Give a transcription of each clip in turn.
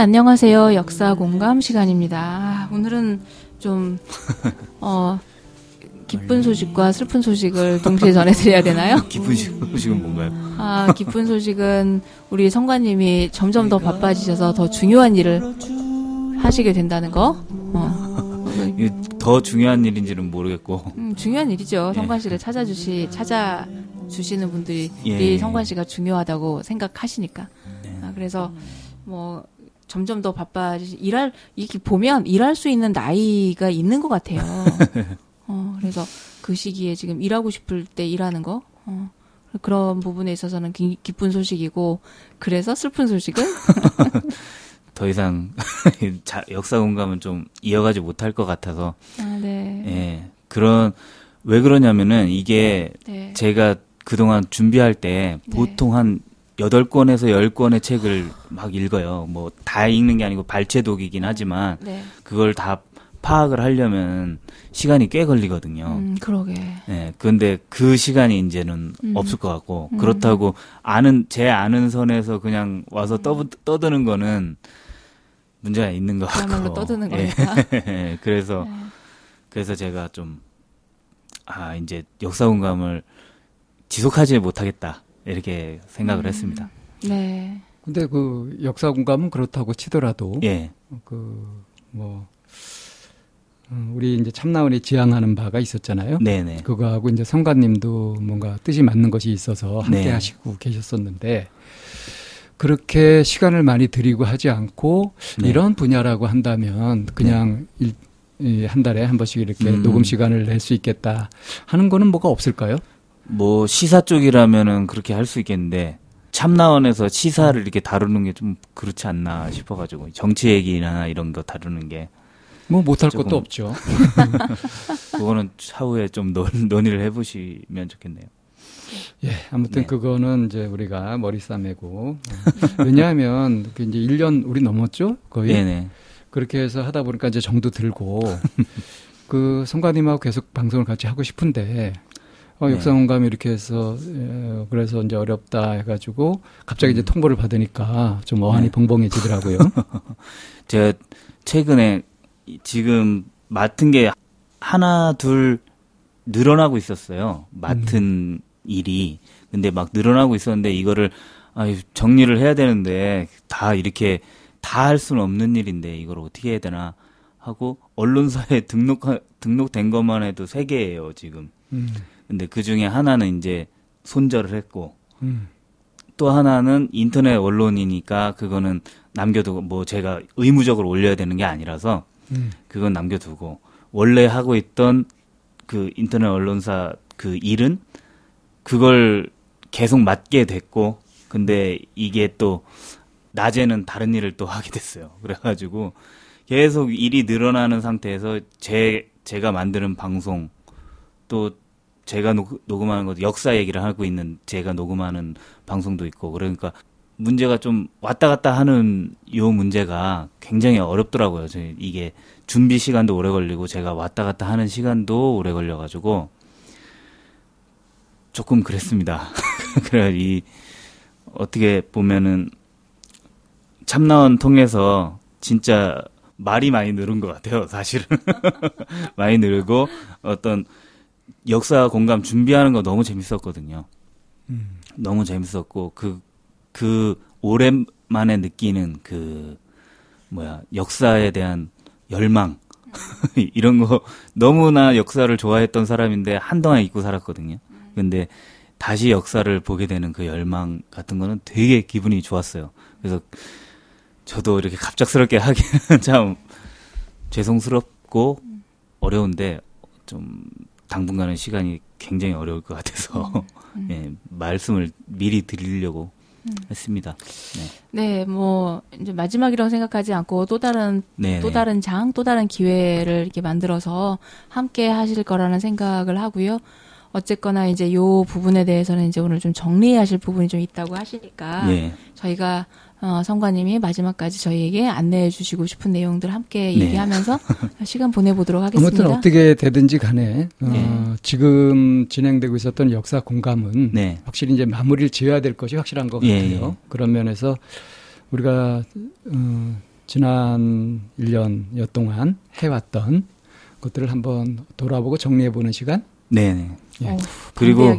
안녕하세요. 역사 공감 시간입니다. 아, 오늘은 좀, 어, 기쁜 소식과 슬픈 소식을 동시에 전해드려야 되나요? 기쁜 소식은 뭔가요? 아, 기쁜 소식은 우리 성관님이 점점 더 바빠지셔서 더 중요한 일을 하시게 된다는 거. 어. 더 중요한 일인지는 모르겠고. 음, 중요한 일이죠. 성관 씨를 찾아주시, 찾아주시는 분들이 예. 성관 씨가 중요하다고 생각하시니까. 네. 아, 그래서 뭐 점점 더 바빠지 일할 이렇게 보면 일할 수 있는 나이가 있는 것 같아요. 어, 그래서 그 시기에 지금 일하고 싶을 때 일하는 거. 어, 그런 부분에 있어서는 기, 기쁜 소식이고 그래서 슬픈 소식은 더 이상 자, 역사 공감은 좀 이어가지 못할 것 같아서. 아, 네. 예. 그런 왜 그러냐면은 이게 네. 제가 그동안 준비할 때 네. 보통 한 여덟 권에서 열권의 책을 막 읽어요. 뭐 다 읽는 게 아니고 발췌독이긴 하지만 네. 그걸 다 파악을 하려면 시간이 꽤 걸리거든요. 음, 그러게. 예, 그런데 그 시간이 이제는 음. 없을 것 같고 음. 그렇다고 아는 제 아는 선에서 그냥 와서 음. 떠 떠드는 거는 문제가 있는 것 같고. 떠드는 예. 거니까. 그래서 네. 그래서 제가 좀 아 이제 역사 공감을 지속하지 못하겠다 이렇게 생각을 음. 했습니다. 네. 근데 그 역사 공감은 그렇다고 치더라도 예, 그뭐 우리 이제 참나원이 지향하는 바가 있었잖아요. 네네. 그거하고 이제 성가님도 뭔가 뜻이 맞는 것이 있어서 함께 네. 하시고 계셨었는데 그렇게 시간을 많이 들이고 하지 않고 네. 이런 분야라고 한다면 그냥 일, 이, 한 달에 한 번씩 이렇게 음. 녹음 시간을 낼 수 있겠다 하는 거는 뭐가 없을까요? 뭐 시사 쪽이라면은 그렇게 할 수 있겠는데 참나원에서 시사를 이렇게 다루는 게 좀 그렇지 않나 싶어가지고 정치 얘기나 이런 거 다루는 게 뭐 못할. 것도 없죠. 그거는 차후에 좀 논, 논의를 해보시면 좋겠네요. 예, 아무튼 네. 그거는 이제 우리가 머리 싸매고 어. 왜냐하면 그 이제 1년 우리 넘었죠? 거의 네네. 그렇게 해서 하다 보니까 이제 정도 들고 그 성가님하고 계속 방송을 같이 하고 싶은데 어, 네. 역사공감이 이렇게 해서 에, 그래서 이제 어렵다 해가지고 갑자기 이제 통보를 받으니까 좀 어안이 네. 벙벙해지더라고요. 제가 최근에 이- 지금 맡은 게 하나 둘 늘어나고 있었어요. 맡은 일이 근데 막 늘어나고 있었는데 이거를 아 정리를 해야 되는데 다 이렇게 다 할 수는 없는 일인데 이걸 어떻게 해야 되나 하고 언론사에 등록 등록된 것만 해도 세 개예요 지금. 음, 근데 그 중에 하나는 이제 손절을 했고 음, 또 하나는 인터넷 언론이니까 그거는 남겨두고 뭐 제가 의무적으로 올려야 되는 게 아니라서 음, 그건 남겨두고 원래 하고 있던 그 인터넷 언론사 그 일은 그걸 계속 맡게 됐고 근데 이게 또 낮에는 다른 일을 또 하게 됐어요. 그래가지고 계속 일이 늘어나는 상태에서 제 제가 만드는 방송 또 제가 녹, 녹음하는 것도 역사 얘기를 하고 있는 제가 녹음하는 방송도 있고 그러니까 문제가 좀 왔다 갔다 하는 요 문제가 굉장히 어렵더라고요. 저 이게 준비 시간도 오래 걸리고 제가 왔다 갔다 하는 시간도 오래 걸려가지고 조금 그랬습니다. 그래 이 어떻게 보면은 참나원 통해서 진짜 말이 많이 늘은 것 같아요. 사실은 많이 늘고 어떤 역사 공감 준비하는 거 너무 재밌었거든요. 음. 너무 재밌었고 그그 오랜만에 느끼는 그 뭐야 역사에 대한 열망 이런 거 너무나 역사를 좋아했던 사람인데 한동안 잊고 살았거든요. 근데 다시 역사를 보게 되는 그 열망 같은 거는 되게 기분이 좋았어요. 그래서 저도 이렇게 갑작스럽게 하기는 참 죄송스럽고 어려운데 좀 당분간은 시간이 굉장히 어려울 것 같아서 예, 말씀을 미리 드리려고 했습니다. 네, 뭐 이제 마지막이라고 생각하지 않고 또 다른 네. 또 다른 장, 또 다른 기회를 이렇게 만들어서 함께 하실 거라는 생각을 하고요. 어쨌거나 이제 요 부분에 대해서는 이제 오늘 좀 정리하실 부분이 좀 있다고 하시니까 예. 저희가 어, 성관님이 마지막까지 저희에게 안내해 주시고 싶은 내용들 함께 네. 얘기하면서 시간 보내보도록 하겠습니다. 아무튼 어떻게 되든지 간에 어, 네. 지금 진행되고 있었던 역사 공감은 네. 확실히 이제 마무리를 지어야 될 것이 확실한 것 예, 같아요. 예. 그런 면에서 우리가 어, 지난 1년여 동안 해왔던 것들을 한번 돌아보고 정리해보는 시간? 네네. 예. 어우, 그리고-?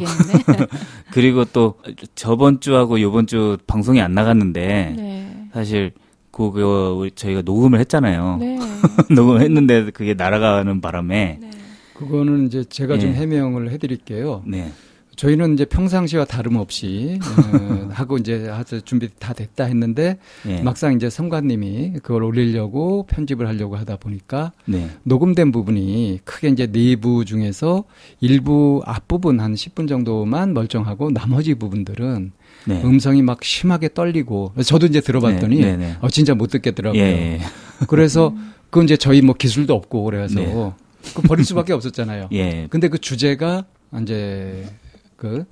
그리고 또 저번 주하고 요번 주 방송이 안 나갔는데 네. 사실 그거 저희가 녹음을 했잖아요. 네. 녹음했는데 그게 날아가는 바람에 네. 그거는 이제 제가 좀 예. 해명을 해드릴게요. 네. 저희는 이제 평상시와 다름없이 어, 하고 이제 하서 준비 다 됐다 했는데 네. 막상 이제 성관님이 그걸 올리려고 편집을 하려고 하다 보니까 네. 녹음된 부분이 크게 이제 네부 중에서 일부 앞부분 한 10분 정도만 멀쩡하고 나머지 부분들은 네. 음성이 막 심하게 떨리고 저도 이제 들어봤더니 네, 네, 네. 어 진짜 못 듣겠더라고요. 예, 예. 그래서 그건 이제 저희 뭐 기술도 없고 그래서 네. 그 버릴 수밖에 없었잖아요. 예. 근데 그 주제가 이제 그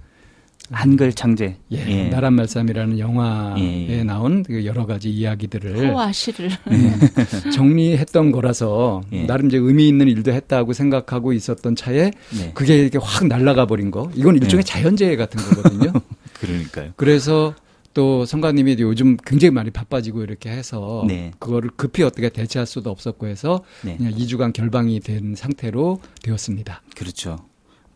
한글 창제. 예, 나란 말씀이라는 영화에 예, 예. 나온 그 여러 가지 이야기들을 허와 시를. 정리했던 거라서 예. 나름 이제 의미 있는 일도 했다고 생각하고 있었던 차에 네. 그게 이렇게 확 날아가 버린 거. 이건 일종의 네. 자연재해 같은 거거든요. 그러니까요. 그래서 또 성가님이 요즘 굉장히 많이 바빠지고 이렇게 해서 네. 그거를 급히 어떻게 대체할 수도 없었고 해서 네. 그냥 2주간 결방이 된 상태로 되었습니다. 그렇죠.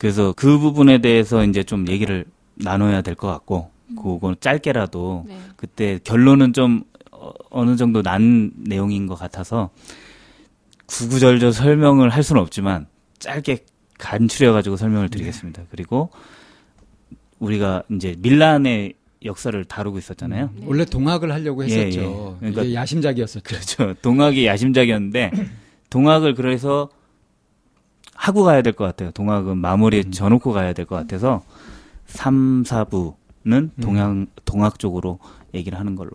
그래서 그 부분에 대해서 이제 좀 얘기를 나눠야 될 것 같고, 그거는 짧게라도 네. 그때 결론은 좀 어, 어느 정도 난 내용인 것 같아서 구구절절 설명을 할 수는 없지만 짧게 간추려가지고 설명을 드리겠습니다. 그리고 우리가 이제 밀란의 역사를 다루고 있었잖아요. 네. 원래 동학을 하려고 예, 했었죠. 예. 그러니까- 이게 야심작이었었죠. 그렇죠. 동학이 야심작이었는데 동학을 그래서 하고 가야 될 것 같아요. 동학은 마무리 음. 져놓고 가야 될 것 같아서 3, 4부는 음. 동학 동학 쪽으로 얘기를 하는 걸로.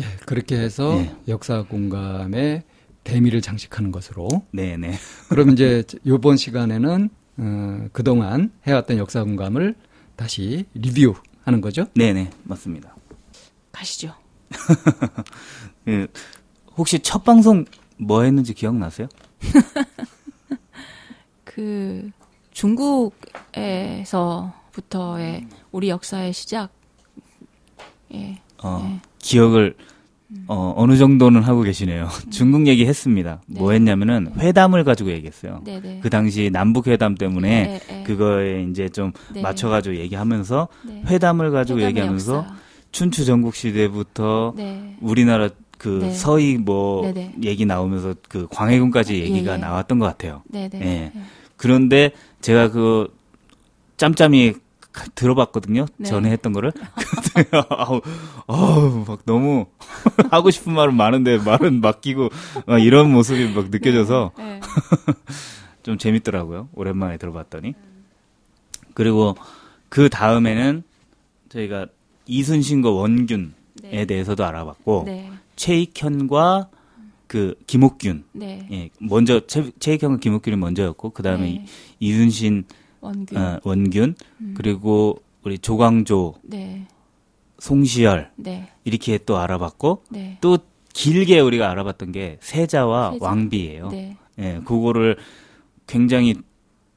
예, 그렇게 해서 예. 역사 공감에 대미를 장식하는 것으로. 네, 네. 그럼 이제 요번 시간에는 어, 그동안 해왔던 역사 공감을 다시 리뷰하는 거죠. 네, 네. 맞습니다. 가시죠. 그 혹시 첫 방송 뭐 했는지 기억나세요? 그 중국에서부터의 우리 역사의 시작. 예. 어, 네. 기억을 어, 어느 정도는 하고 계시네요. 중국 얘기 했습니다. 뭐 네. 했냐면은 회담을 가지고 얘기했어요. 네 네. 그 당시 남북 회담 때문에 네, 네. 그거에 이제 좀 네. 맞춰 가지고 얘기하면서 네. 회담을 가지고 얘기하면서 역사. 춘추 전국 시대부터 네. 우리나라 그 네. 서희 뭐. 얘기 나오면서 그 광해군까지 예, 얘기가 예. 나왔던 것 같아요. 네 네. 예. 네. 그런데 제가 그 짬짬이 가- 들어봤거든요. 네. 전에 했던 거를. 아우, 아우, 막 너무 하고 싶은 말은 많은데 말은 맡기고 막 이런 모습이 막 느껴져서 네. 좀 재밌더라고요. 오랜만에 들어봤더니. 그리고 그 다음에는 저희가 이순신과 원균에 네. 대해서도 알아봤고 네. 최익현과 그 김옥균. 네. 예, 먼저 최, 최익현과 김옥균이 먼저였고 그 다음에 네. 이순신, 원균. 어, 원균 음. 그리고 우리 조광조, 네. 송시열 네. 이렇게 또 알아봤고 네. 또 길게 우리가 알아봤던 게 세자와 세자. 왕비예요. 네. 예, 그거를 굉장히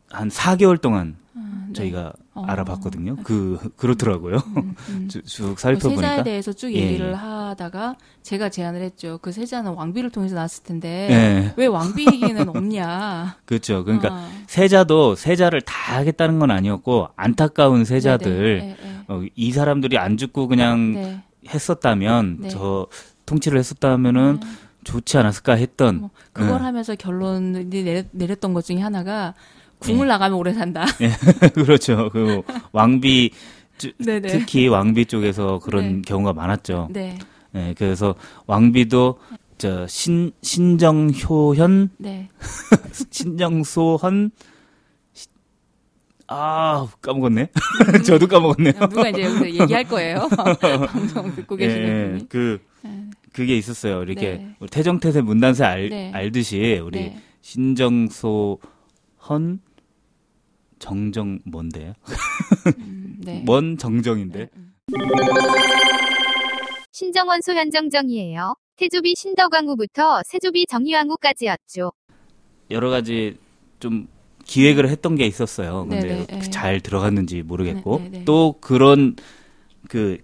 한 4개월 동안 아, 네. 저희가 어. 알아봤거든요. 그 그렇더라고요. 음, 음. 쭉, 쭉그 살펴보니까. 세자에 대해서 쭉 예, 얘기를 예. 하다가 제가 제안을 했죠. 그 세자는 왕비를 통해서 나왔을 텐데 예, 왜 왕비 얘기는 없냐? 그렇죠. 그러니까 어. 세자도 세자를 다 하겠다는 건 아니었고 안타까운 세자들 네, 네, 네, 어, 이 사람들이 안 죽고 그냥 네. 했었다면 네. 저 통치를 했었다면은 네. 좋지 않았을까 했던 뭐 그걸 네. 하면서 결론이 내렸, 내렸 던 것 중에 하나가 궁을 네. 나가면 오래 산다. 그렇죠. 그 왕비 주- 네네. 특히 왕비 쪽에서 그런 네. 경우가 많았죠. 네, 예, 그래서 왕비도 저 신 신정효현 네. 신정소헌 시- 아 까먹었네. 저도 까먹었네요. 누가 이제 여기서 얘기할 거예요. 방송 듣고 계시는 예, 분이. 그 네. 그게 있었어요. 이렇게 네. 우리 태정태세 문단세 알, 네. 알듯이 우리 네. 신정소 헌 정정 뭔데요? 음, 네. 뭔 정정인데? 음. 신정원 소현정정이에요. 태조비 신덕왕후부터 세조비 정의왕후까지였죠. 여러 가지 좀 기획을 했던 게 있었어요. 근데 네네, 네. 잘 들어갔는지 모르겠고 네, 네, 네. 또 그런 그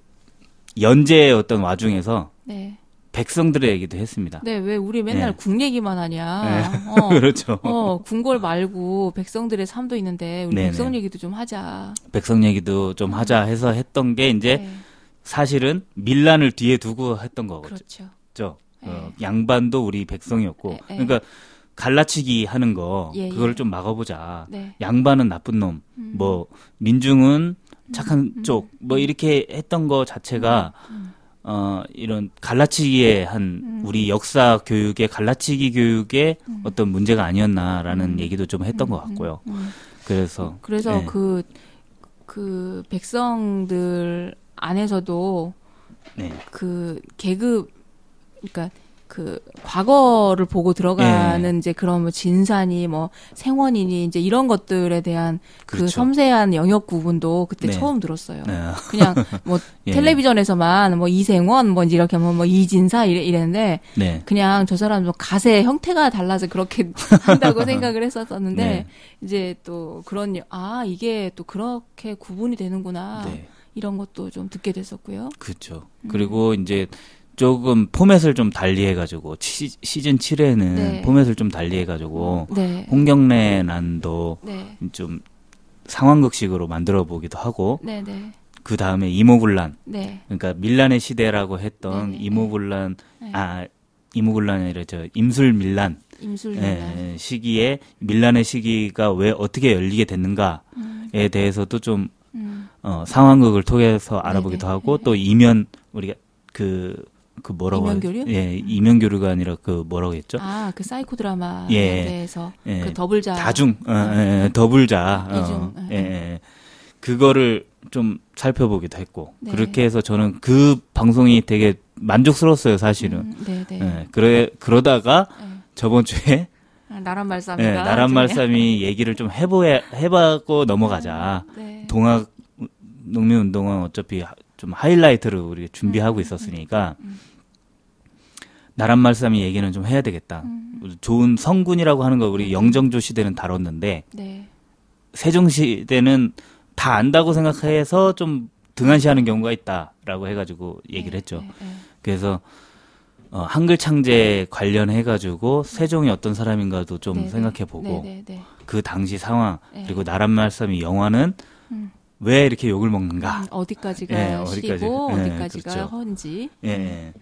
연재의 어떤 와중에서 네. 백성들의 얘기도 했습니다. 네, 왜 우리 맨날 네. 국 얘기만 하냐? 네. 어, 그렇죠. 어, 궁궐 말고 백성들의 삶도 있는데 우리 네네. 백성 얘기도 좀 하자. 백성 얘기도 좀 하자 해서 했던 게 이제 네, 사실은 밀란을 뒤에 두고 했던 거겠죠. 그렇죠. 어, 양반도 우리 백성이었고, 네, 네. 그러니까 갈라치기 하는 거 예, 그거를 예. 좀 막아보자. 네. 양반은 나쁜 놈, 음. 뭐 민중은 착한 쪽, 뭐 이렇게 했던 거 자체가 음. 어 이런 갈라치기의 한 음. 우리 역사 교육의 갈라치기 교육의 어떤 문제가 아니었나라는 얘기도 좀 했던 것 같고요. 음. 그래서 그래서 네. 그, 그 백성들 안에서도 네. 그 계급, 그러니까 그 과거를 보고 들어가는 예. 이제 그런 뭐 진산이 뭐 생원이니 이제 이런 것들에 대한 그 그렇죠. 섬세한 영역 부분도 그때 네. 처음 들었어요. 네. 그냥 뭐 예. 텔레비전에서만 뭐 이생원 뭐 이렇게 하면 뭐 이진사 이래 이랬는데 네. 그냥 저 사람 좀 가세 형태가 달라서 그렇게 한다고 생각을 했었었는데 네. 이제 또 그런 아 이게 또 그렇게 구분이 되는구나 네. 이런 것도 좀 듣게 됐었고요. 그렇죠. 음. 그리고 이제 조금 포맷을 좀 달리 해가지고 시, 시즌 7회는 네. 포맷을 좀 달리 해가지고 네. 홍경래 난도 네. 좀 상황극식으로 만들어 보기도 하고 네, 네. 그 다음에 임오군란 네. 그러니까 민란의 시대라고 했던 네. 아 임오군란이 아니라 저 임술민란 임술민. 예, 시기에 민란의 시기가 왜 어떻게 열리게 됐는가에 음, 대해서도 좀 음. 어, 상황극을 통해서 알아보기도 네네. 하고 또 이면 우리가 그 그 뭐라고 이면교류? 하죠? 예, 이면교류가 아니라 그 뭐라고 했죠? 아, 그 사이코 드라마에 예. 대해서 예. 그 더블자 다중 어, 예, 예, 더블자 어, 이중, 예. 예, 예. 그거를 좀 살펴보기도 했고 네. 그렇게 해서 저는 그 방송이 되게 만족스러웠어요 사실은 음, 네, 네. 예, 그래 그러다가 예. 저번 주에 아, 나란 말싸미가 예, 나란 말싸미 얘기를 좀 해보 해봐고 넘어가자 네. 동학 농민운동은 어차피 하- 좀 하이라이트를 우리가 준비하고 있었으니까 나란 말싸미 얘기는 좀 해야 되겠다. 좋은 성군이라고 하는 거 우리 영정조 시대는 다뤘는데 네. 세종 시대는 다 안다고 생각해서 좀 등한시하는 경우가 있다라고 해가지고 얘기를 했죠. 네, 네. 그래서 어, 한글 창제 관련해 가지고 세종이 어떤 사람인가도 좀 네, 네. 생각해 보고 네, 네, 네. 그 당시 상황 네. 그리고 나란 말씀이 영화는 음. 왜 이렇게 욕을 먹는가 음, 어디까지가 예, 어디까지. 예, 어디까지가 그렇죠. 헌지. 예, 예.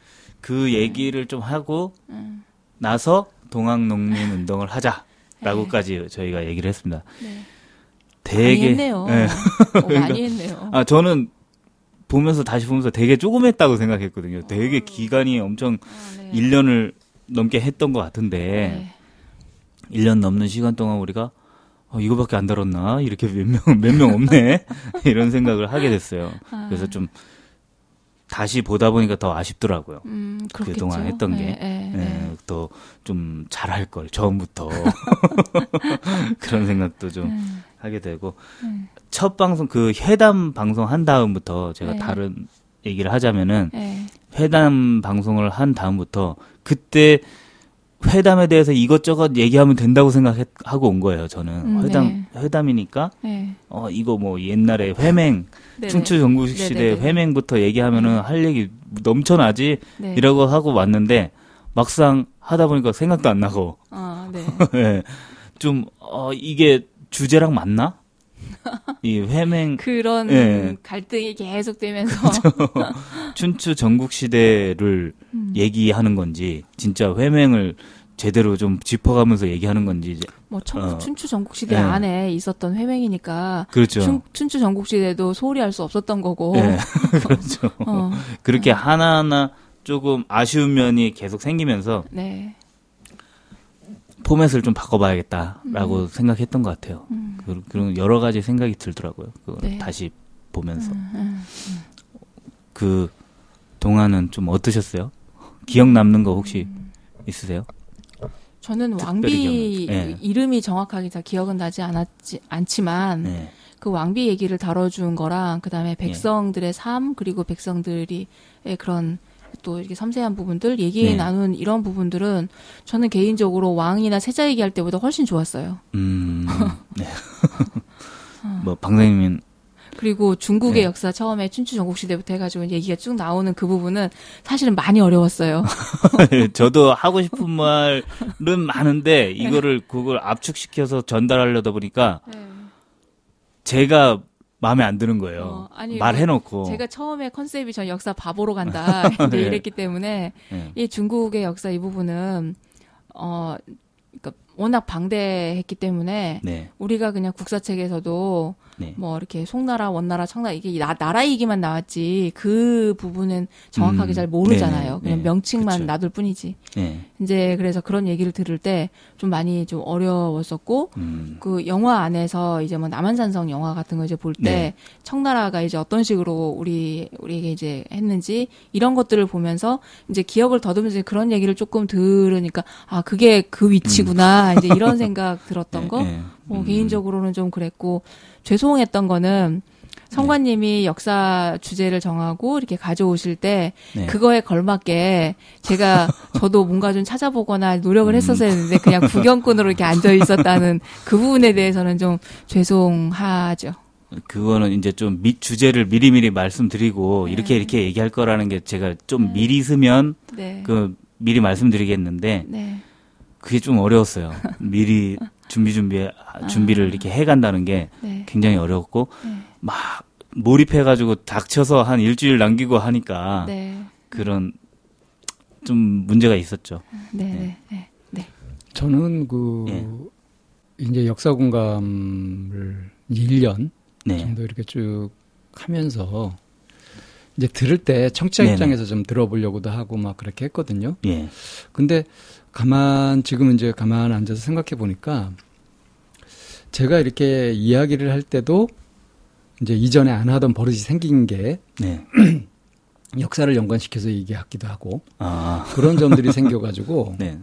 그 얘기를 좀 하고 음. 나서 동학 농민 운동을 하자라고까지 저희가 얘기를 했습니다. 네. 많이 되게 했네요. 예. 어, 많이 했네요. 아 저는 보면서 다시 보면서 되게 조금 했다고 생각했거든요. 되게 기간이 엄청 아, 네. 1년을 넘게 했던 것 같은데 네. 1년 넘는 시간 동안 우리가 어, 이거밖에 안 다뤘나? 이렇게 몇 명, 몇 명 없네? 이런 생각을 하게 됐어요. 아. 그래서 좀 다시 보다 보니까 더 아쉽더라고요. 음. 그동안 했던 게. 예, 예, 예. 예, 또좀 잘할 걸, 처음부터. 그런 생각도 좀 음, 하게 되고. 음. 첫 방송, 그 회담 방송 한 다음부터 제가 네. 다른 얘기를 하자면은 예. 회담 방송을 한 다음부터 그때 회담에 대해서 이것저것 얘기하면 된다고 생각하고 온 거예요. 저는 음, 회담 회담이니까 예. 어 이거 뭐 옛날에 회맹 네네. 춘추 전국식 시대. 회맹부터 얘기하면은 할 얘기 넘쳐나지 네. 이라고 하고 왔는데 막상 하다 보니까 생각도 안 나고 아, 네. 예. 좀 어, 이게 주제랑 맞나? 이 회맹 그런 예. 갈등이 계속되면서 춘추 전국 시대를 음. 얘기하는 건지 진짜 회맹을 제대로 좀 짚어가면서 얘기하는 건지 이제 뭐 천, 어. 춘추 전국시대 예. 안에 있었던 회맹이니까 그렇죠. 춘, 춘추 전국시대도 소홀히 할 수 없었던 거고 예, 그렇죠. 어, 그렇게 하나하나 조금 아쉬운 면이 계속 생기면서 네. 포맷을 좀 바꿔봐야겠다라고 생각했던 것 같아요. 음. 그- 그런 여러 가지 생각이 들더라고요. 그걸 네. 다시 보면서 음, 그 동화는 좀 어떠셨어요? 기억 남는 거 혹시 있으세요? 저는 왕비 예. 이름이 정확하게 다 기억은 나지 않았지 않지만 네. 그 왕비 얘기를 다뤄준 거랑 그다음에 백성들의 삶 그리고 백성들이 의 그런 또 이렇게 섬세한 부분들 얘기 네. 나눈 이런 부분들은 저는 개인적으로 왕이나 세자 얘기할 때보다 훨씬 좋았어요. 음, 네. 뭐 방장님은 그리고 중국의 네. 역사 처음에 춘추 전국 시대부터 해가지고 얘기가 쭉 나오는 그 부분은 사실은 많이 어려웠어요. 저도 하고 싶은 말은 많은데 이거를 그걸 압축시켜서 전달하려다 보니까 제가 마음에 안 드는 거예요. 어, 아니, 말해놓고. 제가 처음에 컨셉이 전 역사 바보로 간다 이제 네. 이랬기 때문에 네. 이 중국의 역사 이 부분은 어 그러니까 워낙 방대했기 때문에 네, 우리가 그냥 국사책에서도 네. 뭐 이렇게 송나라, 원나라, 청나라 이게 나, 나라 얘기만 나왔지 그 부분은 정확하게 음, 잘 모르잖아요. 네네, 그냥 네, 명칭만 그쵸. 놔둘 뿐이지. 네. 이제 그래서 그런 얘기를 들을 때 좀 많이 좀 어려웠었고 음, 그 영화 안에서 이제 뭐 남한산성 영화 같은 거 이제 볼때 네. 청나라가 이제 어떤 식으로 우리 우리에게 이제 했는지 이런 것들을 보면서 이제 기억을 더듬으면서 그런 얘기를 조금 들으니까 아 그게 그 위치구나 이제 이런 생각 들었던 네, 거. 네. 뭐 음, 개인적으로는 좀 그랬고 죄송했던 거는 성관님이 역사 주제를 정하고 이렇게 가져오실 때 네. 그거에 걸맞게 제가 저도 뭔가 좀 찾아보거나 노력을 했었어야 했는데 그냥 구경꾼으로 이렇게 앉아 있었다는 그 부분에 대해서는 좀 죄송하죠. 그거는 이제 좀 미, 주제를 미리미리 말씀드리고 네. 이렇게 이렇게 얘기할 거라는 게 제가 좀 미리 쓰면 네. 그 미리 말씀드리겠는데 네. 그게 좀 어려웠어요. 미리 준비 준비 준비를 이렇게 해간다는 게 네. 굉장히 어려웠고 네. 막 몰입해가지고 닥쳐서 한 일주일 남기고 하니까 네. 그런 좀 문제가 있었죠. 네. 네. 네. 네. 저는 그 예. 이제 역사 공감을 1년 네, 정도 이렇게 쭉 하면서 이제 들을 때 청취자 네네. 입장에서 좀 들어보려고도 하고 막 그렇게 했거든요. 예, 근데 가만 지금 이제 가만 앉아서 생각해 보니까 제가 이렇게 이야기를 할 때도 이제 이전에 안 하던 버릇이 생긴 게 네, 역사를 연관시켜서 얘기하기도 하고 아, 그런 점들이 생겨가지고 네,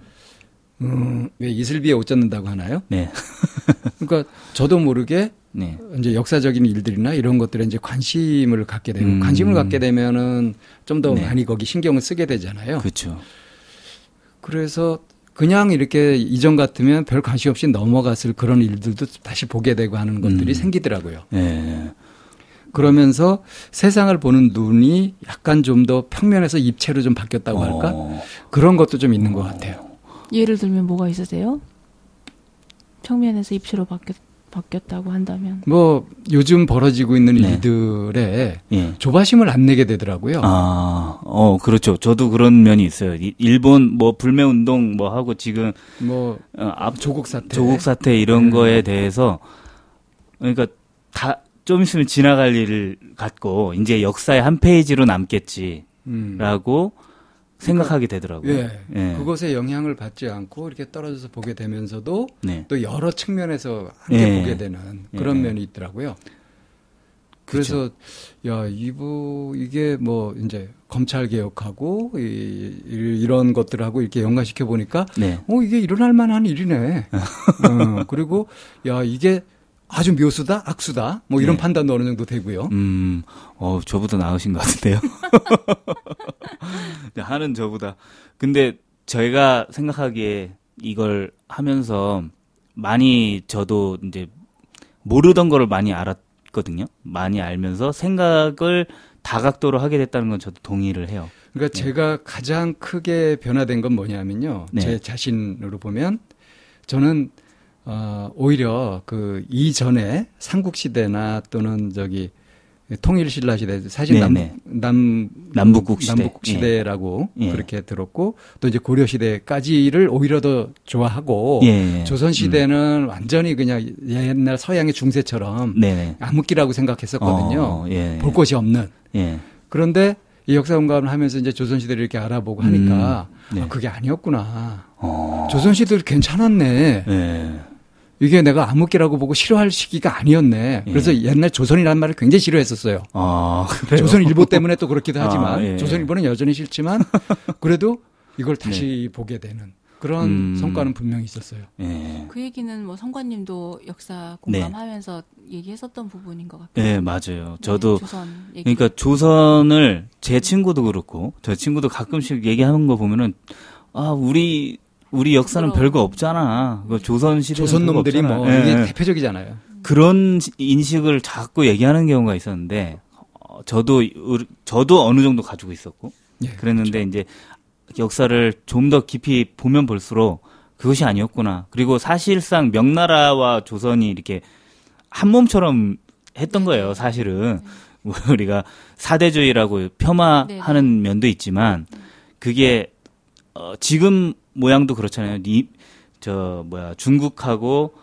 음, 왜 이슬비에 옷 젖는다고 하나요? 네, 그러니까 저도 모르게 네, 이제 역사적인 일들이나 이런 것들에 이제 관심을 갖게 되고 음. 관심을 갖게 되면은 좀더 네. 많이 거기 신경을 쓰게 되잖아요. 그렇죠. 그래서 그냥 이렇게 이전 같으면 별 관심 없이 넘어갔을 그런 일들도 다시 보게 되고 하는 것들이 음. 생기더라고요. 네, 그러면서 세상을 보는 눈이 약간 좀 더 평면에서 입체로 좀 바뀌었다고 할까? 어, 그런 것도 좀 있는 것 같아요. 예를 들면 뭐가 있으세요? 평면에서 입체로 바뀌었, 바뀌었다고 한다면 뭐 요즘 벌어지고 있는 네. 일들에 예. 조바심을 안 내게 되더라고요. 아, 어, 그렇죠. 저도 그런 면이 있어요. 이- 일본 뭐 불매 운동 뭐 하고 지금 뭐 어, 앞 조국 사태, 조국 사태 이런 음. 거에 대해서 그러니까 다 좀 있으면 지나갈 일을 갖고 이제 역사의 한 페이지로 남겠지라고 음. 생각하게 되더라고요. 예, 예. 그것에 영향을 받지 않고 이렇게 떨어져서 보게 되면서도 네. 또 여러 측면에서 함께 예. 보게 되는 그런 예. 면이 있더라고요. 그래서 야 이부 이게 뭐 이제 검찰 개혁하고 이, 이- 이런 것들하고 이렇게 연관시켜 보니까 네. 어 이게 일어날 만한 일이네. 어, 그리고 야 이게 아주 묘수다 악수다 뭐 이런 네. 판단도 어느 정도 되고요. 음, 어, 저보다 나으신 것 같은데요. 네, 하는 저보다. 근데 저희가 생각하기에 이걸 하면서 많이 저도 이제 모르던 거를 많이 알았거든요. 많이 알면서 생각을 다각도로 하게 됐다는 건 저도 동의를 해요. 그러니까 제가 가장 크게 변화된 건 뭐냐면요. 네. 제 자신으로 보면 저는 어, 오히려 그 이전에 삼국 시대나 또는 저기 통일 신라 시대 사실 네, 남, 네. 남 남북국 시대. 남북 시대라고 예. 그렇게 들었고 또 이제 고려 시대까지를 오히려 더 좋아하고 예, 예. 조선 시대는 완전히 그냥 옛날 서양의 중세처럼 네네. 암흑기라고 생각했었거든요. 어, 예. 볼 곳이 없는. 예. 그런데 이 역사 공감을 하면서 이제 조선 시대를 이렇게 알아보고 하니까 음, 네. 아, 그게 아니었구나. 어. 조선 시대도 괜찮았네. 예. 이게 내가 암흑기라고 보고 싫어할 시기가 아니었네. 그래서 예. 옛날 조선이라는 말을 굉장히 싫어했었어요. 아? 조선일보 때문에 또 그렇기도 하지만 아, 예. 조선일보는 여전히 싫지만 그래도 이걸 다시 보게 되는 그런 네. 음. 성과는 분명히 있었어요. 예. 그 얘기는 뭐 성관님도 역사 네. 공감하면서 얘기했었던 부분인 것 같아요. 예, 맞아요. 네, 저도 조선 얘기. 그러니까 조선을 제 친구도 그렇고 저 친구도 가끔씩 얘기하는 거 보면은 아 우리 우리 역사는 부끄러워. 별거 없잖아. 그 조선 시대 조선 놈들이 뭐 예, 이게 예. 대표적이잖아요. 그런 인식을 자꾸 얘기하는 경우가 있었는데 어, 저도 저도 어느 정도 가지고 있었고 예, 그랬는데 이제 역사를 좀 더 깊이 보면 볼수록 그것이 아니었구나. 그리고 사실상 명나라와 조선이 이렇게 한 몸처럼 했던 거예요. 사실은 우리가 사대주의라고 폄하하는 면도 있지만 그게 어, 지금 모양도 그렇잖아요. 니, 저 뭐야 중국하고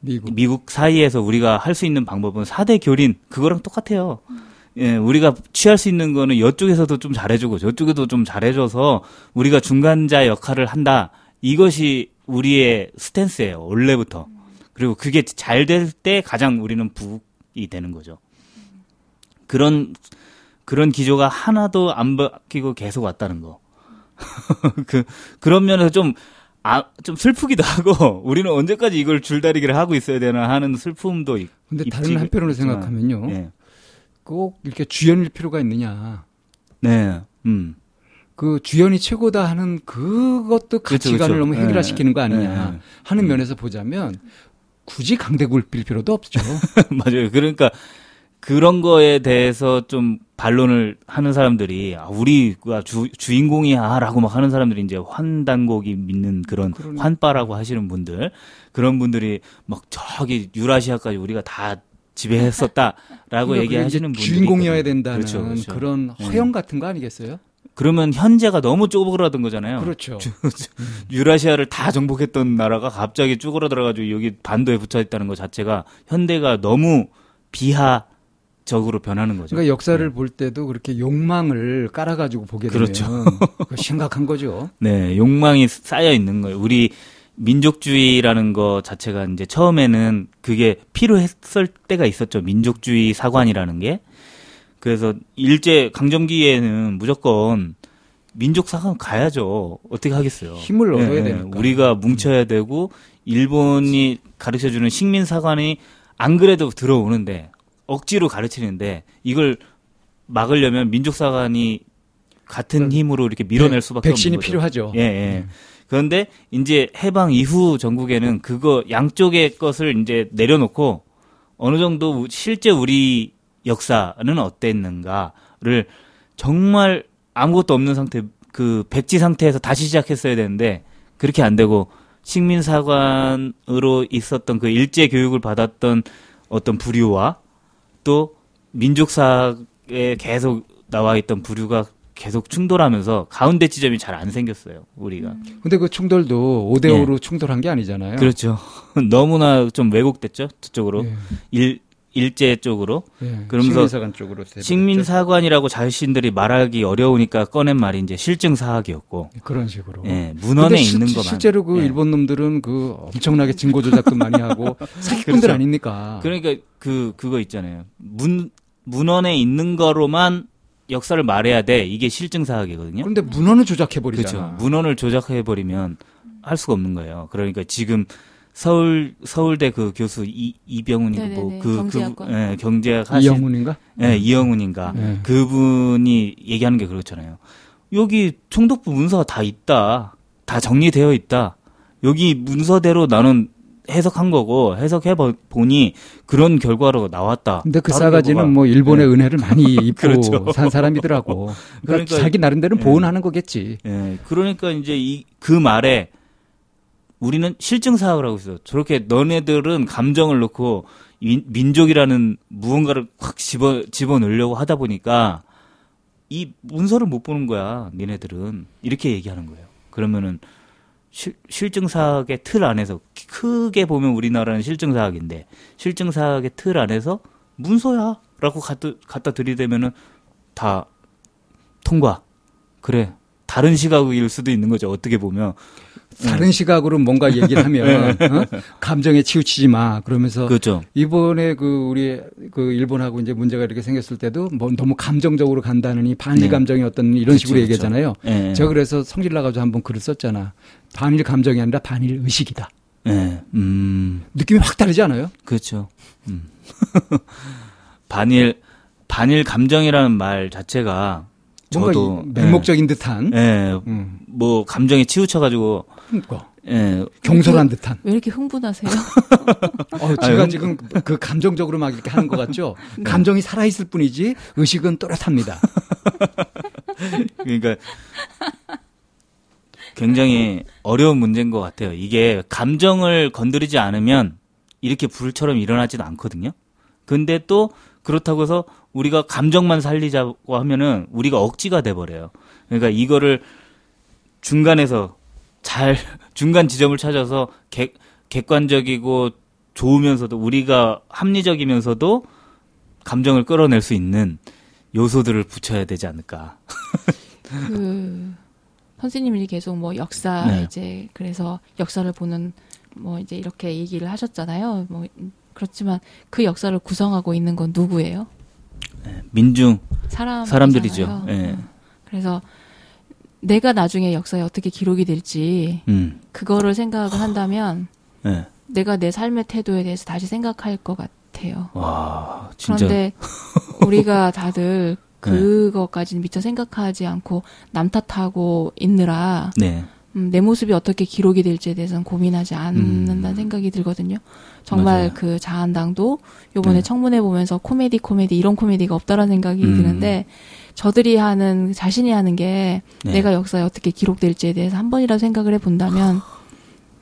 미국. 미국 사이에서 우리가 할 수 있는 방법은 사대 교린 그거랑 똑같아요. 예, 우리가 취할 수 있는 거는 이쪽에서도 좀 잘해주고 저쪽에도 좀 잘해줘서 우리가 중간자 역할을 한다. 이것이 우리의 스탠스예요. 원래부터. 그리고 그게 잘 될 때 가장 우리는 부이 되는 거죠. 그런 그런 기조가 하나도 안 바뀌고 계속 왔다는 거. 그 그런 면에서 좀 아, 좀 슬프기도 하고, 우리는 언제까지 이걸 줄다리기를 하고 있어야 되나 하는 슬픔도 있, 근데 다른 한편으로 있지만, 생각하면요. 예. 꼭 이렇게 주연일 필요가 있느냐. 네, 음. 그 주연이 최고다 하는 그것도 그렇죠, 가치관을 그렇죠. 너무 해결화시키는 거 아니냐 네. 하는 음. 면에서 보자면 굳이 강대국을 빌 필요도 없죠. 맞아요. 그러니까 그런 거에 대해서 좀 반론을 하는 사람들이 아, 우리가 주, 주인공이야라고 막 하는 사람들이 이제 환단곡이 믿는 그런 그러네. 환빠라고 하시는 분들 그런 분들이 막 저기 유라시아까지 우리가 다 지배했었다라고 그러니까 얘기하시는 분들이 주인공이어야. 된다는 그렇죠, 그렇죠. 그런 네. 허영 같은 거 아니겠어요? 그러면 현재가 너무 쪼그라든 거잖아요. 그렇죠. 유라시아를 다 정복했던 나라가 갑자기 쭈그러들어가지고 여기 반도에 붙어 있다는 것 자체가 현대가 너무 비하 적으로 변하는 거죠. 그러니까 역사를 볼 때도 그렇게 욕망을 깔아가지고 보게 되면 그렇죠. 그거 심각한 거죠. 네, 욕망이 쌓여 있는 거예요. 우리 민족주의라는 거 자체가 이제 처음에는 그게 필요했을 때가 있었죠. 민족주의 사관이라는 게. 그래서 일제 강점기에는 무조건 민족 사관 가야죠. 어떻게 하겠어요? 힘을 얻어야 예, 예. 되니까. 우리가 뭉쳐야 되고 일본이 가르쳐 주는 식민 사관이 안 그래도 들어오는데 억지로 가르치는데 이걸 막으려면 민족 사관이 같은 힘으로 이렇게 밀어낼 수밖에 음. 백신이 없는 거죠. 필요하죠. 네. 예, 예. 그런데 이제 해방 이후 전국에는 그거 양쪽의 것을 이제 내려놓고 어느 정도 실제 우리 역사는 어땠는가를 정말 아무것도 없는 상태 그 백지 상태에서 다시 시작했어야 되는데 그렇게 안 되고 식민사관으로 있었던 그 일제 교육을 받았던 어떤 부류와 또 민족사에 계속 나와 있던 부류가 계속 충돌하면서 가운데 지점이 잘 안 생겼어요 우리가. 근데 그 충돌도 5대 5로 충돌한 게 아니잖아요. 예. 그렇죠. 너무나 좀 왜곡됐죠 저쪽으로. 예, 일 일제 쪽으로 예. 그러면서 식민사관 쪽으로. 식민사관이라고 자신들이 말하기 어려우니까 꺼낸 말이 이제 실증 사학이었고 그런 식으로. 예, 문헌에 있는 것만 실제로 그 예. 일본 놈들은 그 엄청나게 증거 조작도 많이 하고 사기꾼들 그렇죠. 아닙니까? 그러니까 그 그거 있잖아요. 문 문헌에 있는 거로만 역사를 말해야 돼. 이게 실증 사학이거든요. 그런데 문헌을 조작해 버리잖아. 그렇죠. 문헌을 조작해 버리면 할 수가 없는 거예요. 그러니까 지금 서울 서울대 그 교수 이, 이병훈이 네네네. 뭐그. 그, 예, 경제학 하신 이영훈인가? 예, 이영훈인가 네. 그분이 얘기하는 게 그렇잖아요. 여기 총독부 문서가 다 있다. 다 정리되어 있다. 여기 문서대로 나는 해석한 거고 해석해 보- 보니 그런 결과로 나왔다. 근데 그 싸가지는 결과가- 뭐 일본의 은혜를 많이 입고 그렇죠. 산 사람이더라고. 그러니까, 그러니까- 자기 나름대로 예. 보온하는 거겠지. 예, 그러니까 이제 이 그 말에 우리는 실증 사학을 하고 있어. 저렇게 너네들은 감정을 넣고 민- 민족이라는 무언가를 확 집어 집어 넣으려고 하다 보니까 이 문서를 못 보는 거야. 니네들은 이렇게 얘기하는 거예요. 그러면은 실, 실증 사학의 틀 안에서 크게 보면 우리나라는 실증 사학인데 실증 사학의 틀 안에서 문서야라고 갖다 갖다 들이대면은 다 통과. 그래. 다른 시각일 수도 있는 거죠. 어떻게 보면. 다른 시각으로 뭔가 얘기를 하면 어? 감정에 치우치지 마. 그러면서 네. 그렇죠. 이번에 그 우리 그 일본하고 이제 문제가 이렇게 생겼을 때도 뭐 너무 감정적으로 간다느니 반일 네. 감정이 어떤 이런 그쵸, 식으로 그쵸. 얘기했잖아요. 예. 제가 그래서 성질 나가지고 한번 글을 썼잖아. 반일 감정이 아니라 반일 의식이다. 예. 음. 느낌이 확 다르지 않아요? 그렇죠. 음. 반일 반일 감정이라는 말 자체가 저도 이 맹목적인 듯한. 예. 예. 음. 뭐 감정에 치우쳐 가지고 그러니까. 예, 경솔한 듯한. 왜 이렇게 흥분하세요? 어, 제가 아유, 지금 그 감정적으로 막 이렇게 하는 것 같죠? 네. 감정이 살아있을 뿐이지 의식은 또렷합니다. 그러니까 굉장히 어려운 문제인 것 같아요. 이게 감정을 건드리지 않으면 이렇게 불처럼 일어나지도 않거든요. 근데 또 그렇다고 해서 우리가 감정만 살리자고 하면은 우리가 억지가 돼 버려요. 그러니까 이거를 중간에서 잘 중간 지점을 찾아서 객, 객관적이고 좋으면서도 우리가 합리적이면서도 감정을 끌어낼 수 있는 요소들을 붙여야 되지 않을까. 그 선생님이 계속 뭐 역사 네. 이제 그래서 역사를 보는 뭐 이제 이렇게 얘기를 하셨잖아요. 뭐 음, 그렇지만 그 역사를 구성하고 있는 건 누구예요? 민중 사람 사람들이죠. 예. 그래서 내가 나중에 역사에 어떻게 기록이 될지 음. 그거를 생각을 한다면 예. 내가 내 삶의 태도에 대해서 다시 생각할 것 같아요. 와, 그런데 우리가 다들 네. 그것까지는 미처 생각하지 않고 남 탓하고 있느라 네. 음, 내 모습이 어떻게 기록이 될지에 대해서는 고민하지 않는다는 음. 생각이 들거든요. 정말 맞아요. 그 자한당도 요번에 네. 청문회 보면서 코미디 코미디 이런 코미디가 없다라는 생각이 음. 드는데 저들이 하는 자신이 하는 게 네. 내가 역사에 어떻게 기록될지에 대해서 한 번이라도 생각을 해본다면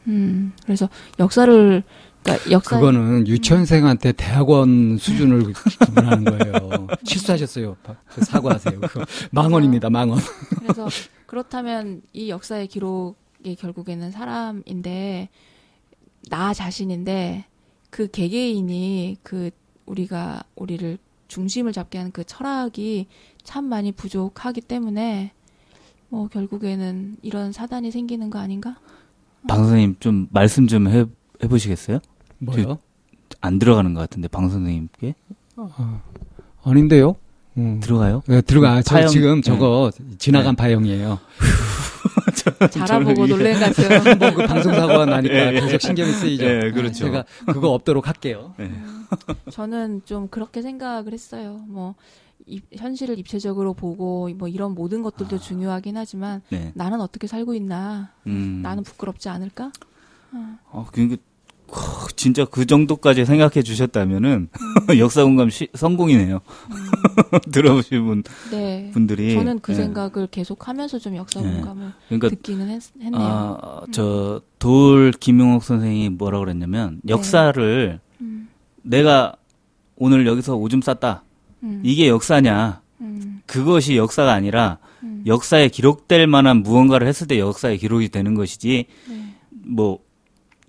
음 그래서 역사를 그러니까 역사 그거는 유치원생한테 대학원 수준을 질문하는 거예요. 실수하셨어요. 바- 사과하세요. 그거 망언입니다. 망언. 그래서 그렇다면 이 역사의 기록이 결국에는 사람인데 나 자신인데 그 개개인이 그 우리가 우리를 중심을 잡게 하는 그 철학이 참 많이 부족하기 때문에 뭐 결국에는 이런 사단이 생기는 거 아닌가? 방 선생님 좀 말씀 좀 해, 해보시겠어요? 뭐요? 안 들어가는 것 같은데 방 선생님께 아닌데요? 음. 들어가요? 네, 들어가. 저 파형. 지금 네. 저거 지나간 파형이에요. 자라보고 놀란 같은 한번 그 방송 사고가 나니까 예, 예. 계속 신경이 쓰이죠. 예, 그렇죠. 제가 그거 없도록 할게요. 네. 저는 좀 그렇게 생각을 했어요. 뭐 입- 현실을 입체적으로 보고 뭐 이런 모든 것들도 중요하긴 하지만 네. 나는 어떻게 살고 있나? 음. 나는 부끄럽지 않을까? 어, 그러니까 어, 진짜 그 정도까지 생각해 주셨다면은 역사 공감 시, 성공이네요. 들어보신 분 네. 분들이 저는 그 예. 생각을 계속 하면서 좀 역사 예. 공감을 그러니까 듣기는 했, 했네요. 아, 저돌 김용옥 선생이 뭐라 그랬냐면 역사를 음, 내가 오늘 여기서 오줌 쌌다. 음, 이게 역사냐? 음, 그것이 역사가 아니라 음. 역사에 기록될 만한 무언가를 했을 때 역사에 기록이 되는 것이지 네. 뭐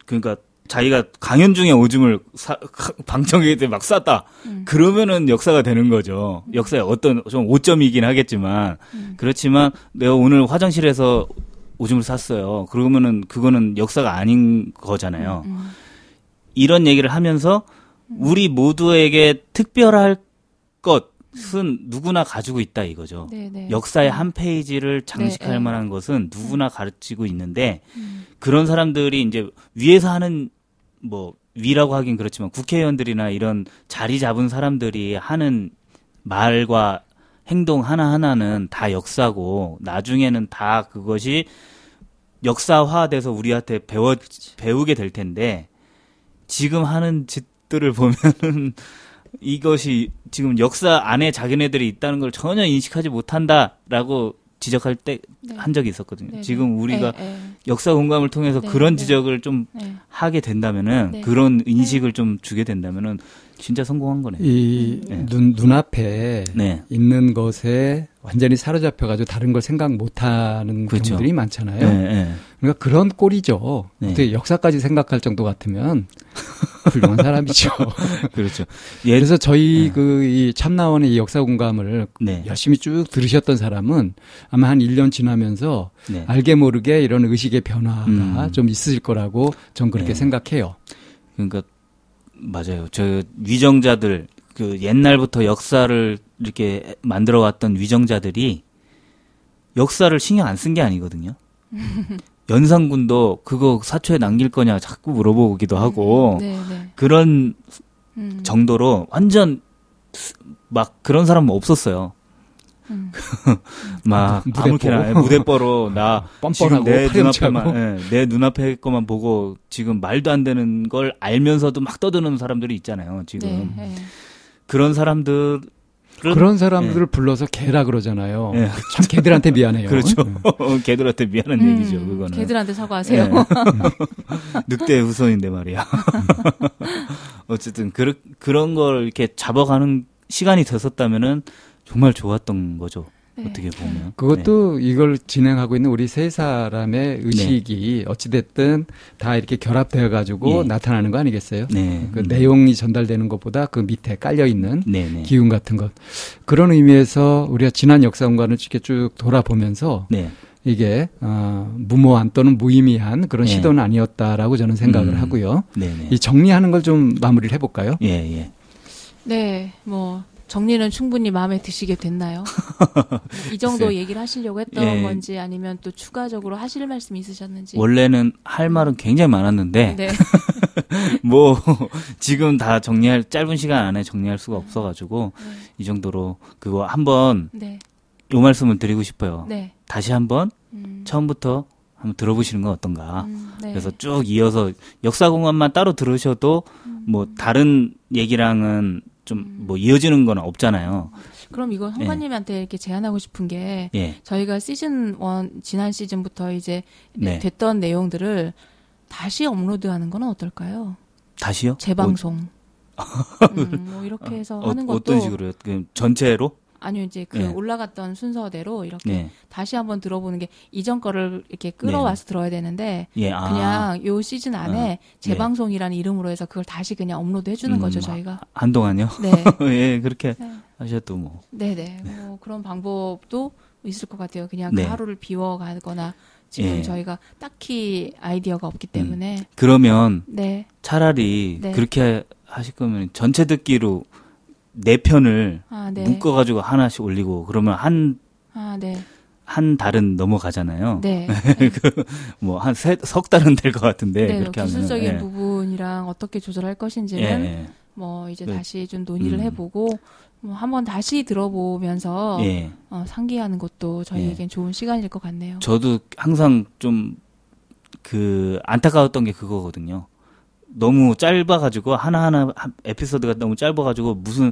그러니까 자기가 강연 중에 오줌을 사, 방청객한테 막 쌌다. 음. 그러면은 역사가 되는 거죠. 역사의 어떤 좀 오점이긴 하겠지만 음. 그렇지만 내가 오늘 화장실에서 오줌을 쌌어요. 그러면은 그거는 역사가 아닌 거잖아요. 음, 이런 얘기를 하면서 우리 모두에게 특별할 것은 누구나 가지고 있다 이거죠. 네, 네. 역사의 한 페이지를 장식할 네, 네. 만한 것은 누구나 가르치고 있는데 음, 그런 사람들이 이제 위에서 하는 뭐 위라고 하긴 그렇지만 국회의원들이나 이런 자리 잡은 사람들이 하는 말과 행동 하나하나는 다 역사고 나중에는 다 그것이 역사화돼서 우리한테 배워 배우게 될 텐데 지금 하는 짓들을 보면은 이것이 지금 역사 안에 자기네들이 있다는 걸 전혀 인식하지 못한다라고 지적할 때한 네. 적이 있었거든요. 네, 지금 네. 우리가 네, 네, 역사 공감을 통해서 네, 그런 네. 지적을 좀 네. 하게 된다면은 네. 그런 인식을 좀 주게 된다면은 진짜 성공한 거네. 이 네. 눈, 눈앞에 네. 있는 것에 완전히 사로잡혀 가지고 다른 걸 생각 못 하는 그렇죠. 경우들이 많잖아요. 네, 네. 그러니까 그런 꼴이죠. 네. 어떻게 역사까지 생각할 정도 같으면 훌륭한 사람이죠. 그렇죠. 예, 그래서 저희 네. 그이 참나원의 이 역사 공감을 네. 열심히 쭉 들으셨던 사람은 아마 한 1년 지나면서 네. 알게 모르게 이런 의식의 변화가 음. 좀 있으실 거라고 전 그렇게 네. 생각해요. 그러니까 맞아요. 저 위정자들 그 옛날부터 역사를 이렇게 만들어 왔던 위정자들이 역사를 신경 안 쓴 게 아니거든요. 연산군도 그거 사초에 남길 거냐 자꾸 물어보기도 하고 네, 네. 그런 음. 정도로 완전 스- 막 그런 사람은 없었어요. 음. 막 무대뽀. 아무렇게나 예, 무대뽀로 나 뻔뻔하고 내. 눈앞에만 예, 내 눈앞에 것만 보고 지금 말도 안 되는 걸 알면서도 막 떠드는 사람들이 있잖아요. 지금 네, 네. 그런 사람들 그런 사람들을 불러서 개라 그러잖아요. 예. 참 개들한테 미안해요. 그렇죠. 예. 걔들한테 미안한 음, 얘기죠. 그거는 걔들한테 사과하세요. 예. 늑대 후손인데 말이야. 어쨌든 그, 그런 걸 이렇게 잡아가는 시간이 됐었다면은 정말 좋았던 거죠. 네. 어떻게 보면. 그것도 이걸 진행하고 있는 우리 세 사람의 의식이 어찌됐든 다 이렇게 결합되어 가지고 예. 나타나는 거 아니겠어요? 네. 그 음. 내용이 전달되는 것보다 그 밑에 깔려 있는 네, 네. 기운 같은 것. 그런 의미에서 우리가 지난 역사관을 이렇게 쭉 돌아보면서 네. 이게 어, 무모한 또는 무의미한 그런 예. 시도는 아니었다라고 저는 생각을 음. 하고요. 네, 네. 이 정리하는 걸 좀 마무리를 해볼까요? 예, 예. 네, 뭐 정리는 충분히 마음에 드시게 됐나요? 이 정도. 얘기를 하시려고 했던 예. 건지 아니면 또 추가적으로 하실 말씀이 있으셨는지. 원래는 할 말은 굉장히 많았는데 네. 뭐 지금 다 정리할 짧은 시간 안에 정리할 수가 없어가지고 이 정도로 그거 한번 네. 요 말씀을 드리고 싶어요. 네. 다시 한번 음, 처음부터 한번 들어보시는 건 어떤가. 음, 네. 그래서 쭉 이어서 역사 공간만 따로 들으셔도 음. 뭐 다른 얘기랑은 좀 뭐 이어지는 건 없잖아요. 그럼 이건 홍관님한테 이렇게 제안하고 싶은 게 예. 저희가 시즌 원 지난 시즌부터 이제 네. 됐던 내용들을 다시 업로드하는 건 어떨까요? 다시요? 재방송. 음, 뭐 이렇게 해서 어, 하는 것도 어떤 식으로요? 그 전체로? 아니요 이제 그 네. 올라갔던 순서대로 이렇게 네. 다시 한번 들어보는 게 이전 거를 이렇게 끌어와서 들어야 되는데 예. 아. 그냥 요 시즌 안에 아, 재방송이라는 이름으로 해서 그걸 다시 그냥 업로드 해주는 음, 거죠 아. 저희가. 한동안요? 네, 예, 그렇게 네. 하셔도 뭐. 네네. 뭐 그런 방법도 있을 것 같아요. 그냥 네. 그 하루를 비워가거나 지금 예. 저희가 딱히 아이디어가 없기 때문에 그러면 네. 차라리 네. 그렇게 하실 거면 전체 듣기로 네 편을 아 네. 묶어가지고 하나씩 올리고 그러면 한, 아 네. 한 달은 넘어가잖아요. 네. 뭐한 석 달은 될 것 같은데. 네. 그렇게. 기술적인 예. 부분이랑 어떻게 조절할 것인지는 예, 예. 뭐 이제 네. 다시 좀 논의를 음. 해보고 뭐 한번 다시 들어보면서 예. 어, 상기하는 것도 저희에겐 좋은 시간일 것 같네요. 저도 항상 좀 그 안타까웠던 게 그거거든요. 너무 짧아가지고 하나하나 한 에피소드가 너무 짧아가지고 무슨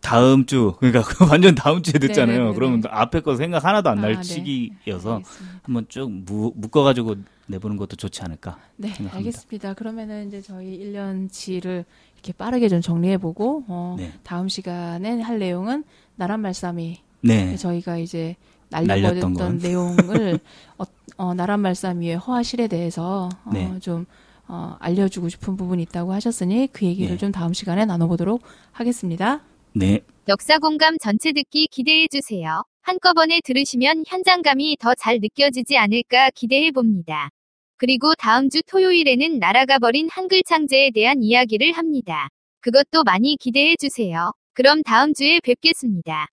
다음 주 그러니까 완전 다음 주에 듣잖아요. 네네네네. 그러면 앞에 거 생각 하나도 안날 아, 네. 시기여서 알겠습니다. 한번 쭉 무- 묶어가지고 내보는 것도 좋지 않을까. 네, 생각합니다. 알겠습니다. 그러면은 이제 저희 1년치를 이렇게 빠르게 좀 정리해보고 어, 네. 다음 시간에 할 내용은 나란 말싸미 네. 저희가 이제 날려버렸던 건. 내용을 어, 어, 나란 말싸미의 허화실에 대해서 어, 네. 좀 어, 알려주고 싶은 부분이 있다고 하셨으니 그 얘기를 네. 좀 다음 시간에 나눠보도록 하겠습니다. 네. 역사 공감 전체 듣기 기대해 주세요. 한꺼번에 들으시면 현장감이 더 잘 느껴지지 않을까 기대해 봅니다. 그리고 다음 주 토요일에는 날아가 버린 한글 창제에 대한 이야기를 합니다. 그것도 많이 기대해 주세요. 그럼 다음 주에 뵙겠습니다.